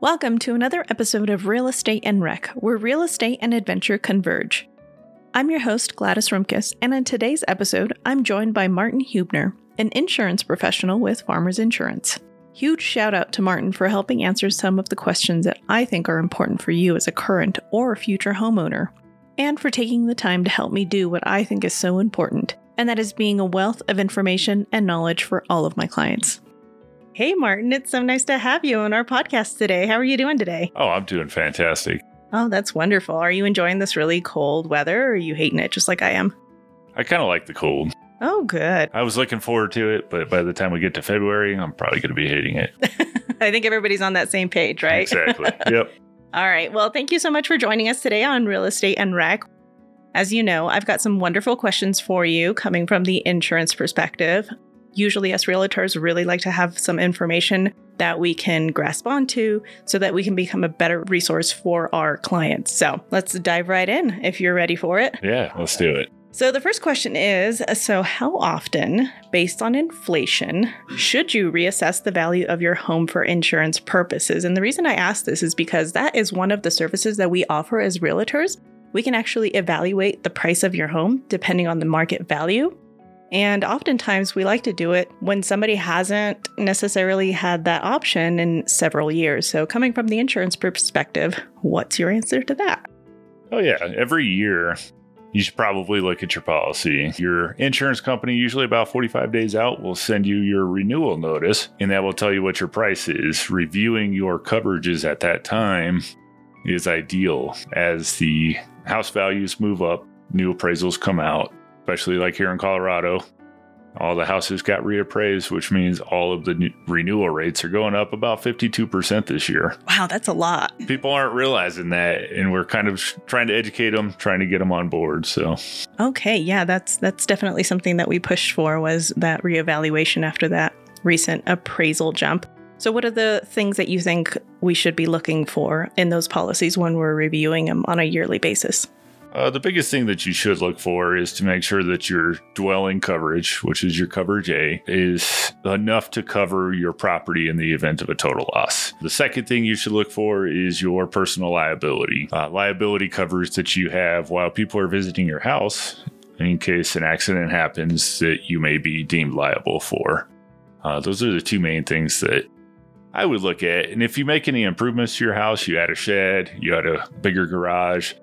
Welcome to another episode of Real Estate and Rec, where real estate and adventure converge. I'm your host, Gladys Rimkus, and in today's episode, I'm joined by Martin Huebner, an insurance professional with Farmers Insurance. Huge shout out to Martin for helping answer some of the questions that I think are important for you as a current or future homeowner, and for taking the time to help me do what I think is so important, and that is being a wealth of information and knowledge for all of my clients. Hey, Martin, it's so nice to have you on our podcast today. How are you doing today? Oh, I'm doing fantastic. Oh, that's wonderful. Are you enjoying this really cold weather or are you hating it just like I am? I kind of like the cold. Oh, good. I was looking forward to it, but by the time we get to February, I'm probably going to be hating it. I think everybody's on that same page, right? Exactly. yep. All right. Well, thank you so much for joining us today on Real Estate and Rec. As you know, I've got some wonderful questions for you coming from the insurance perspective usually us realtors really like to have some information that we can grasp onto so that we can become a better resource for our clients. So let's dive right in if you're ready for it. Yeah, let's do it. So, the first question is So, how often, based on inflation, should you reassess the value of your home for insurance purposes? And the reason I ask this is because that is one of the services that we offer as realtors. We can actually evaluate the price of your home depending on the market value and oftentimes we like to do it when somebody hasn't necessarily had that option in several years. So, coming from the insurance perspective, what's your answer to that? Oh, yeah. Every year, you should probably look at your policy. Your insurance company, usually about 45 days out, will send you your renewal notice, and that will tell you what your price is. Reviewing your coverages at that time is ideal as the house values move up, new appraisals come out especially like here in Colorado. All the houses got reappraised, which means all of the renewal rates are going up about 52% this year. Wow, that's a lot. People aren't realizing that and we're kind of trying to educate them, trying to get them on board, so. Okay, yeah, that's that's definitely something that we pushed for was that reevaluation after that recent appraisal jump. So what are the things that you think we should be looking for in those policies when we're reviewing them on a yearly basis? Uh, the biggest thing that you should look for is to make sure that your dwelling coverage, which is your coverage A, is enough to cover your property in the event of a total loss. The second thing you should look for is your personal liability. Uh, liability coverage that you have while people are visiting your house in case an accident happens that you may be deemed liable for. Uh, those are the two main things that I would look at. And if you make any improvements to your house, you add a shed, you add a bigger garage,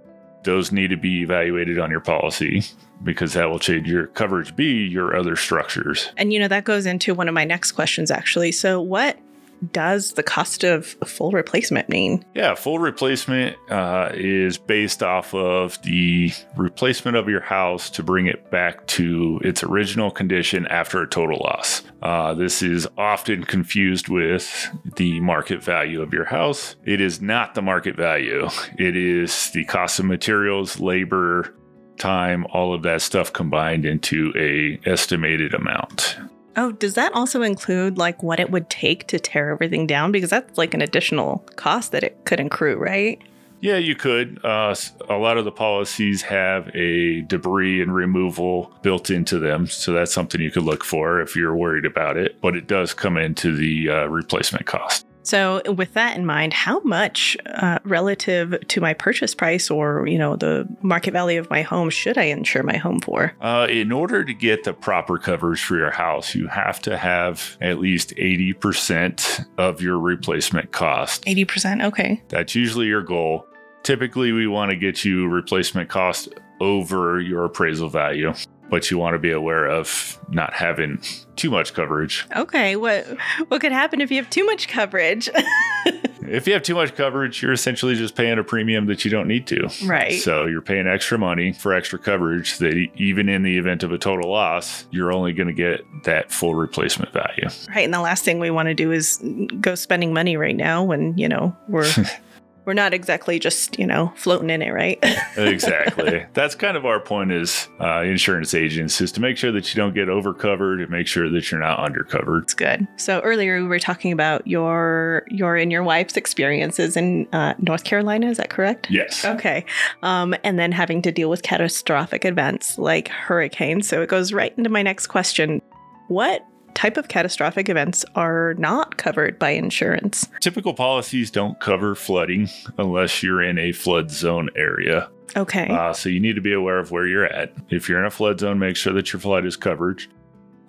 those need to be evaluated on your policy because that will change your coverage B, your other structures. And you know, that goes into one of my next questions actually. So, what does the cost of full replacement mean? Yeah, full replacement uh, is based off of the replacement of your house to bring it back to its original condition after a total loss. Uh, this is often confused with the market value of your house. It is not the market value, it is the cost of materials, labor, time, all of that stuff combined into a estimated amount. Oh, does that also include like what it would take to tear everything down? Because that's like an additional cost that it could accrue, right? Yeah, you could. Uh, a lot of the policies have a debris and removal built into them. So that's something you could look for if you're worried about it. But it does come into the uh, replacement cost. So, with that in mind, how much uh, relative to my purchase price or you know the market value of my home should I insure my home for? Uh, in order to get the proper coverage for your house, you have to have at least eighty percent of your replacement cost. Eighty percent, okay. That's usually your goal. Typically, we want to get you replacement cost over your appraisal value but you want to be aware of not having too much coverage. Okay, what what could happen if you have too much coverage? if you have too much coverage, you're essentially just paying a premium that you don't need to. Right. So you're paying extra money for extra coverage that even in the event of a total loss, you're only going to get that full replacement value. Right, and the last thing we want to do is go spending money right now when, you know, we're we're not exactly just you know floating in it right? Exactly. That's kind of our point as uh, insurance agents is to make sure that you don't get overcovered and make sure that you're not undercovered. It's good. So earlier we were talking about your your and your wife's experiences in uh, north carolina is that correct? Yes. Okay. Um, and then having to deal with catastrophic events like hurricanes. So it goes right into my next question. What type of catastrophic events are not covered by insurance? Typical policies don't cover flooding unless you're in a flood zone area. Okay. Uh, so you need to be aware of where you're at. If you're in a flood zone, make sure that your flood is covered.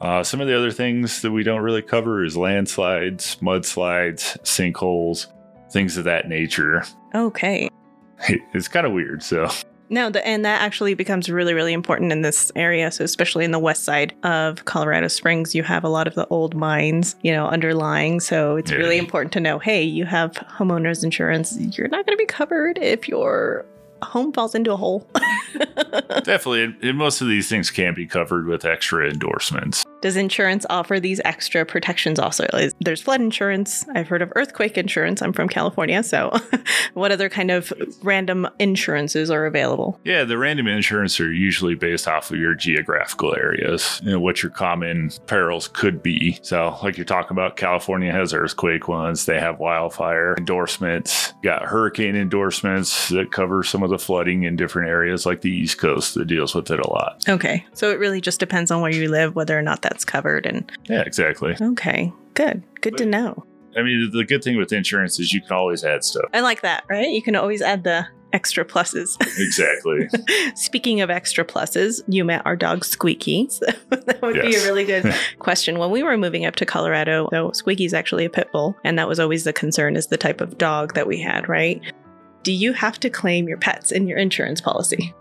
Uh, some of the other things that we don't really cover is landslides, mudslides, sinkholes, things of that nature. okay. It's kind of weird. So No, the, and that actually becomes really, really important in this area. So, especially in the west side of Colorado Springs, you have a lot of the old mines, you know, underlying. So, it's Yeah. really important to know hey, you have homeowners insurance. You're not going to be covered if your home falls into a hole. definitely, and- most of these things can be covered with extra endorsements. Does insurance offer these extra protections also? There's flood insurance. I've heard of earthquake insurance. I'm from California. So, what other kind of random insurances are available? Yeah, the random insurance are usually based off of your geographical areas and what your common perils could be. So, like you're talking about, California has earthquake ones, they have wildfire endorsements, got hurricane endorsements that cover some of the flooding in different areas, like the East Coast that deals with it a lot. Okay. So, it really just depends on where you live, whether or not that's covered. And Yeah, exactly. okay, good. Good to know. I mean, the good thing with insurance is you can always add stuff. I like that, right? You can always add the extra pluses. Exactly. Speaking of extra pluses, you met our dog Squeaky. So that would be a really good question. When we were moving up to Colorado, so Squeaky's actually a pit bull, and that was always the concern is the type of dog that we had, right? Do you have to claim your pets in your insurance policy?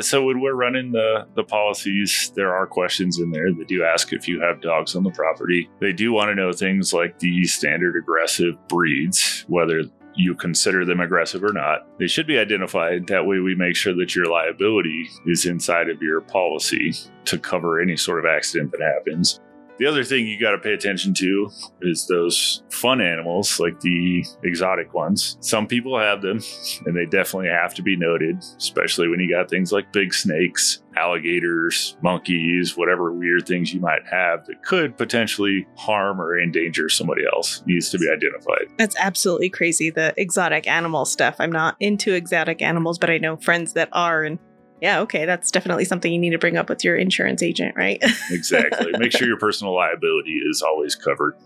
So when we're running the the policies, there are questions in there that do ask if you have dogs on the property. They do want to know things like the standard aggressive breeds, whether you consider them aggressive or not. They should be identified. That way we make sure that your liability is inside of your policy to cover any sort of accident that happens. The other thing you got to pay attention to is those fun animals, like the exotic ones. Some people have them, and they definitely have to be noted, especially when you got things like big snakes, alligators, monkeys, whatever weird things you might have that could potentially harm or endanger somebody else needs to be identified. That's absolutely crazy. The exotic animal stuff. I'm not into exotic animals, but I know friends that are. And yeah, okay, that's definitely something you need to bring up with your insurance agent, right? Exactly. Make sure your personal liability is always covered.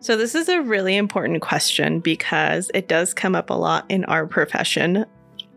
So, this is a really important question because it does come up a lot in our profession.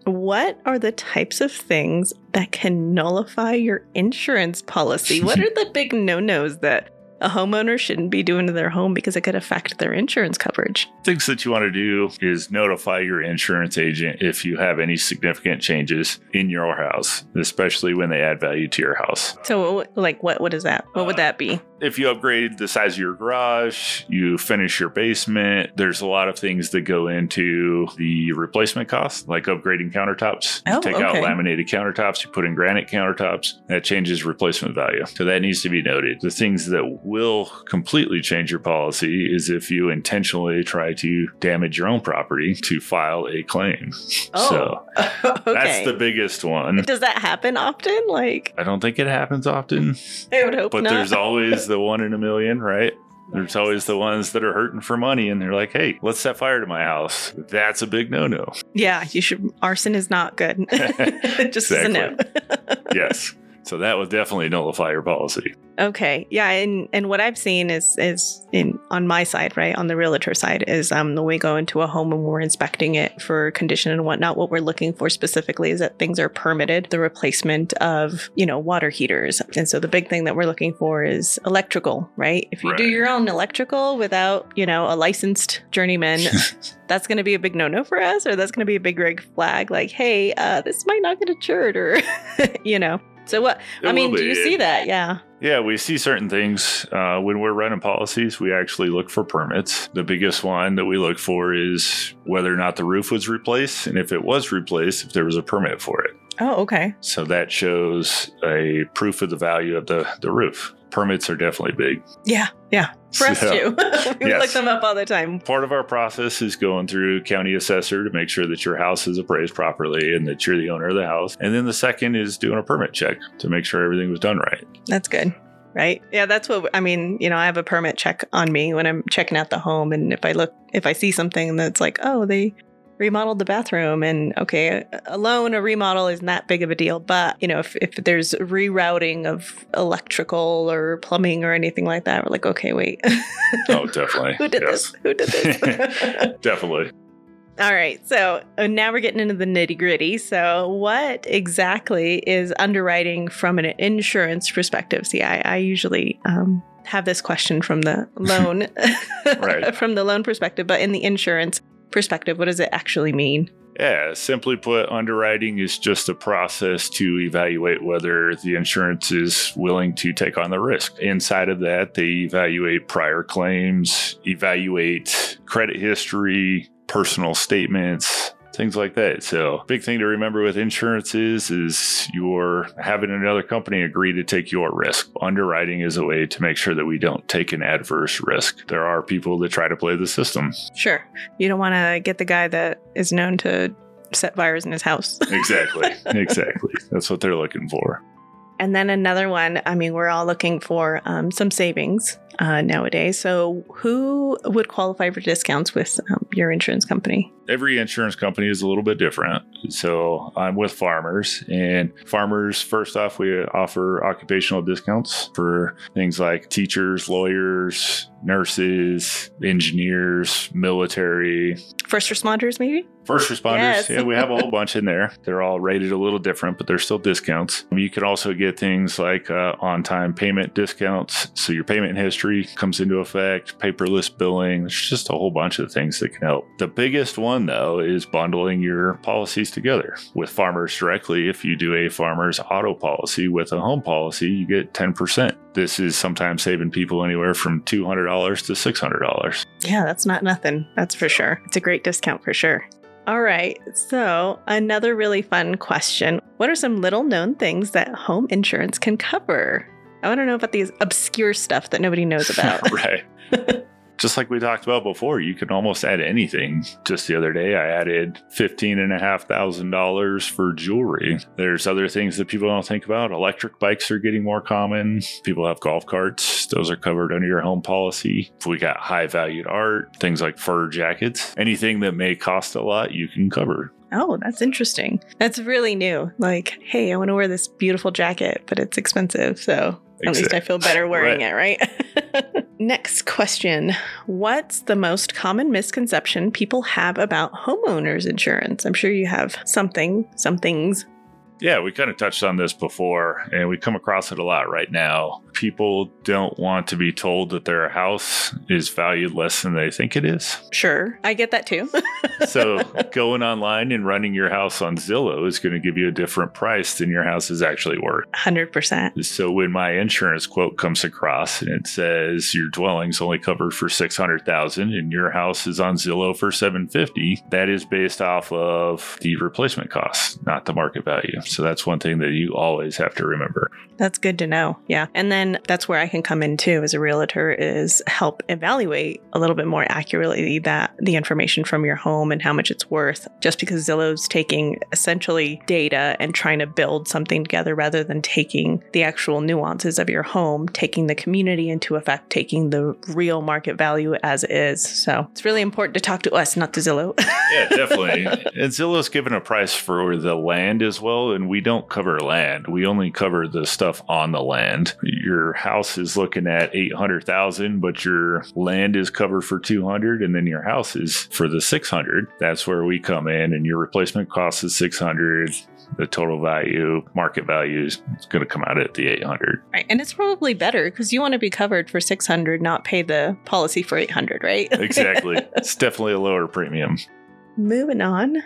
What are the types of things that can nullify your insurance policy? What are the big no nos that a homeowner shouldn't be doing to their home because it could affect their insurance coverage? Things that you want to do is notify your insurance agent if you have any significant changes in your house, especially when they add value to your house. So, like, what what is that? What would uh, that be? if you upgrade the size of your garage, you finish your basement, there's a lot of things that go into the replacement cost, like upgrading countertops. You Oh, take out laminated countertops, you put in granite countertops, that changes replacement value. So that needs to be noted. The things that will completely change your policy is if you intentionally try to damage your own property to file a claim. Oh. So okay. that's the biggest one. Does that happen often? Like, I don't think it happens often. I would hope But not. there's always the one in a million, right? There's always the ones that are hurting for money and they're like, hey, let's set fire to my house. That's a big no no. yeah, you should. Arson is not good. Just as a note. yes. So that would definitely nullify your policy. Okay. Yeah, and and what I've seen is is in on my side, right, on the realtor side, is um when we go into a home and we're inspecting it for condition and whatnot, what we're looking for specifically is that things are permitted, the replacement of, you know, water heaters. And so the big thing that we're looking for is electrical, right? If you do your own electrical without, you know, a licensed journeyman, that's going to be a big no-no for us or that's going to be a big red flag like, hey, uh, this might not get insured or, you know. So what? It I mean, do you see that? Yeah. Yeah, we see certain things uh, when we're running policies. We actually look for permits. The biggest one that we look for is whether or not the roof was replaced, and if it was replaced, if there was a permit for it. Oh, okay. So that shows a proof of the value of the, the roof. Permits are definitely big. Yeah, yeah. For us So, too. we yes. look them up all the time. Part of our process is going through county assessor to make sure that your house is appraised properly and that you're the owner of the house. And then the second is doing a permit check to make sure everything was done right. That's good. Right? Yeah, that's what I mean. You know, I have a permit check on me when I'm checking out the home. And if I look, if I see something that's like, oh, they remodeled the bathroom and okay, alone a remodel isn't that big of a deal. But, you know, if, if there's rerouting of electrical or plumbing or anything like that, we're like, okay, wait. Oh, definitely. Who did Yes. this? Who did this? Definitely. All right. So uh, now we're getting into the nitty gritty. So, what exactly is underwriting from an insurance perspective? See, I, I usually um, have this question from the loan, Right. from the loan perspective, but in the insurance perspective, what does it actually mean? Yeah, simply put, underwriting is just a process to evaluate whether the insurance is willing to take on the risk. Inside of that, they evaluate prior claims, evaluate credit history, personal statements, things like that. So, big thing to remember with insurance is is you're having another company agree to take your risk. Underwriting is a way to make sure that we don't take an adverse risk. There are people that try to play the system. Sure. You don't want to get the guy that is known to set fires in his house. Exactly. exactly. That's what they're looking for. And then another one, I mean, we're all looking for um, some savings uh, nowadays. So, who would qualify for discounts with um, your insurance company? every insurance company is a little bit different. So I'm with farmers, and farmers, first off, we offer occupational discounts for things like teachers, lawyers, nurses, engineers, military, First responders, maybe? First responders, Yes. yeah, we have a whole bunch in there. They're all rated a little different, but they're still discounts. You can also get things like uh, on time payment discounts. So your payment history comes into effect, paperless billing. There's just a whole bunch of things that can help. The biggest one, though, is bundling your policies together with farmers directly. If you do a farmer's auto policy with a home policy, you get 10%. This is sometimes saving people anywhere from $200 to $600. Yeah, that's not nothing. That's for sure. It's a great discount for sure. All right. So, another really fun question What are some little known things that home insurance can cover? I want to know about these obscure stuff that nobody knows about. right. Just like we talked about before, you can almost add anything. Just the other day, I added fifteen and a half thousand dollars for jewelry. There's other things that people don't think about. Electric bikes are getting more common. People have golf carts; those are covered under your home policy. If we got high valued art, things like fur jackets, anything that may cost a lot, you can cover. Oh, that's interesting. That's really new. Like, hey, I want to wear this beautiful jacket, but it's expensive. So at least I feel better wearing it, right? Next question What's the most common misconception people have about homeowners insurance? I'm sure you have something, some things. Yeah, we kind of touched on this before, and we come across it a lot right now. People don't want to be told that their house is valued less than they think it is. Sure, I get that too. So, going online and running your house on Zillow is going to give you a different price than your house is actually worth. 100%. So, when my insurance quote comes across and it says your dwelling's only covered for 600,000 and your house is on Zillow for 750, that is based off of the replacement cost, not the market value. So, that's one thing that you always have to remember. That's good to know. Yeah. And then that's where I can come in too as a realtor is help evaluate a little bit more accurately that the information from your home and how much it's worth. Just because Zillow's taking essentially data and trying to build something together rather than taking the actual nuances of your home, taking the community into effect, taking the real market value as is. So it's really important to talk to us, not to Zillow. Yeah, definitely. and Zillow's given a price for the land as well, and we don't cover land. We only cover the stuff on the land. Your house is looking at eight hundred thousand, but your land is covered for two hundred, and then your house is for the six hundred. That's where we come in, and your replacement cost is six hundred. The total value, market value, is going to come out at the eight hundred. right. And it's probably better because you want to be covered for 600, not pay the policy for 800, right? Exactly. it's definitely a lower premium. Moving on.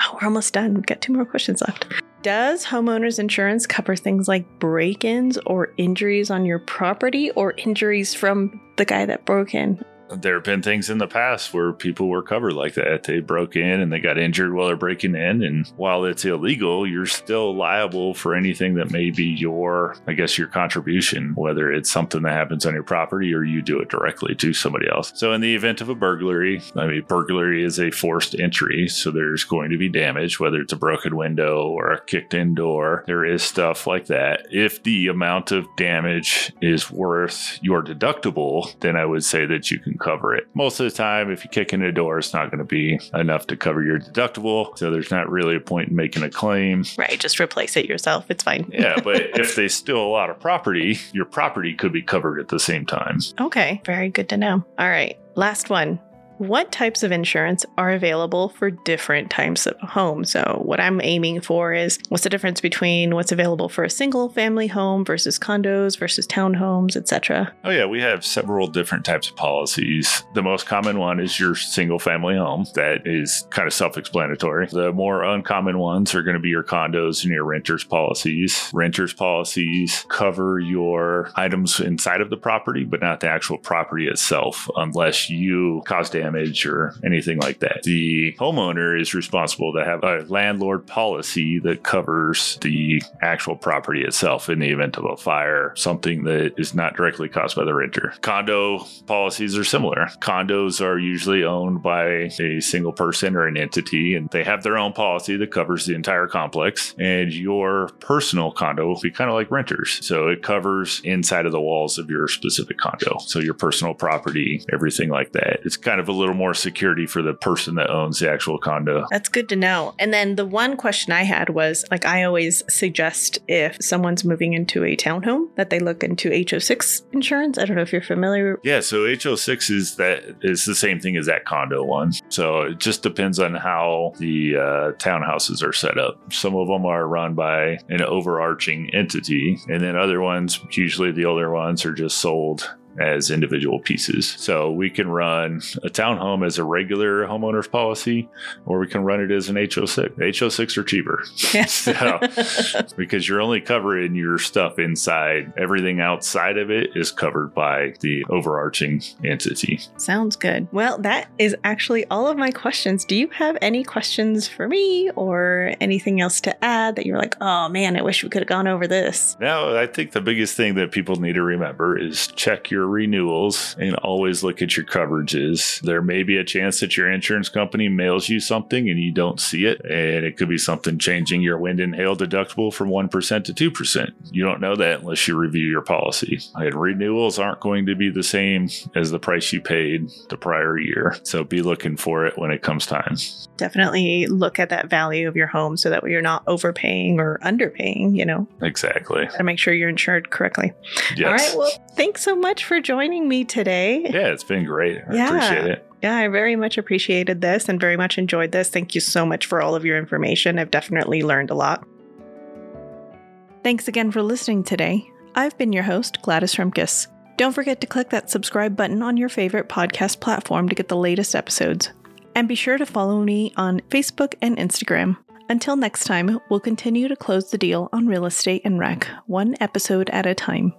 Oh, we're almost done. We've got two more questions left. Does homeowners insurance cover things like break ins or injuries on your property or injuries from the guy that broke in? There have been things in the past where people were covered like that. They broke in and they got injured while they're breaking in. And while it's illegal, you're still liable for anything that may be your, I guess, your contribution, whether it's something that happens on your property or you do it directly to somebody else. So, in the event of a burglary, I mean, burglary is a forced entry. So, there's going to be damage, whether it's a broken window or a kicked in door. There is stuff like that. If the amount of damage is worth your deductible, then I would say that you can can cover it. Most of the time, if you kick in a door, it's not going to be enough to cover your deductible. So there's not really a point in making a claim. Right. Just replace it yourself. It's fine. Yeah. But if they steal a lot of property, your property could be covered at the same time. Okay. Very good to know. All right. Last one. What types of insurance are available for different types of homes? So, what I'm aiming for is what's the difference between what's available for a single family home versus condos versus townhomes, etc. Oh, yeah. We have several different types of policies. The most common one is your single family home. That is kind of self explanatory. The more uncommon ones are going to be your condos and your renters policies. Renters policies cover your items inside of the property, but not the actual property itself, unless you cause damage damage or anything like that. The homeowner is responsible to have a landlord policy that covers the actual property itself in the event of a fire, something that is not directly caused by the renter. Condo policies are similar. Condos are usually owned by a single person or an entity, and they have their own policy that covers the entire complex. And your personal condo will be kind of like renters. So it covers inside of the walls of your specific condo. So your personal property, everything like that. It's kind of a little more security for the person that owns the actual condo. That's good to know. And then the one question I had was like, I always suggest if someone's moving into a townhome that they look into HO6 insurance. I don't know if you're familiar. Yeah, so HO6 is that is the same thing as that condo one. So it just depends on how the uh, townhouses are set up. Some of them are run by an overarching entity, and then other ones, usually the older ones, are just sold as individual pieces. So we can run a townhome as a regular homeowner's policy, or we can run it as an HO6. HO6 are cheaper. Yeah. so, because you're only covering your stuff inside, everything outside of it is covered by the overarching entity. Sounds good. Well, that is actually all of my questions. Do you have any questions for me or anything else to add that you're like, oh man, I wish we could have gone over this? No, I think the biggest thing that people need to remember is check your renewals and always look at your coverages. There may be a chance that your insurance company mails you something and you don't see it, and it could be something changing your wind and hail deductible from 1% to 2%. You don't know that unless you review your policy. And renewals aren't going to be the same as the price you paid the prior year. So be looking for it when it comes time. Definitely look at that value of your home so that you're not overpaying or underpaying, you know. Exactly. To make sure you're insured correctly. Yes. All right. Well, thanks so much for joining me today. Yeah, it's been great. I Yeah. appreciate it. Yeah, I very much appreciated this and very much enjoyed this. Thank you so much for all of your information. I've definitely learned a lot. Thanks again for listening today. I've been your host, Gladys Rimkus. Don't forget to click that subscribe button on your favorite podcast platform to get the latest episodes. And be sure to follow me on Facebook and Instagram. Until next time, we'll continue to close the deal on real estate and rec, one episode at a time.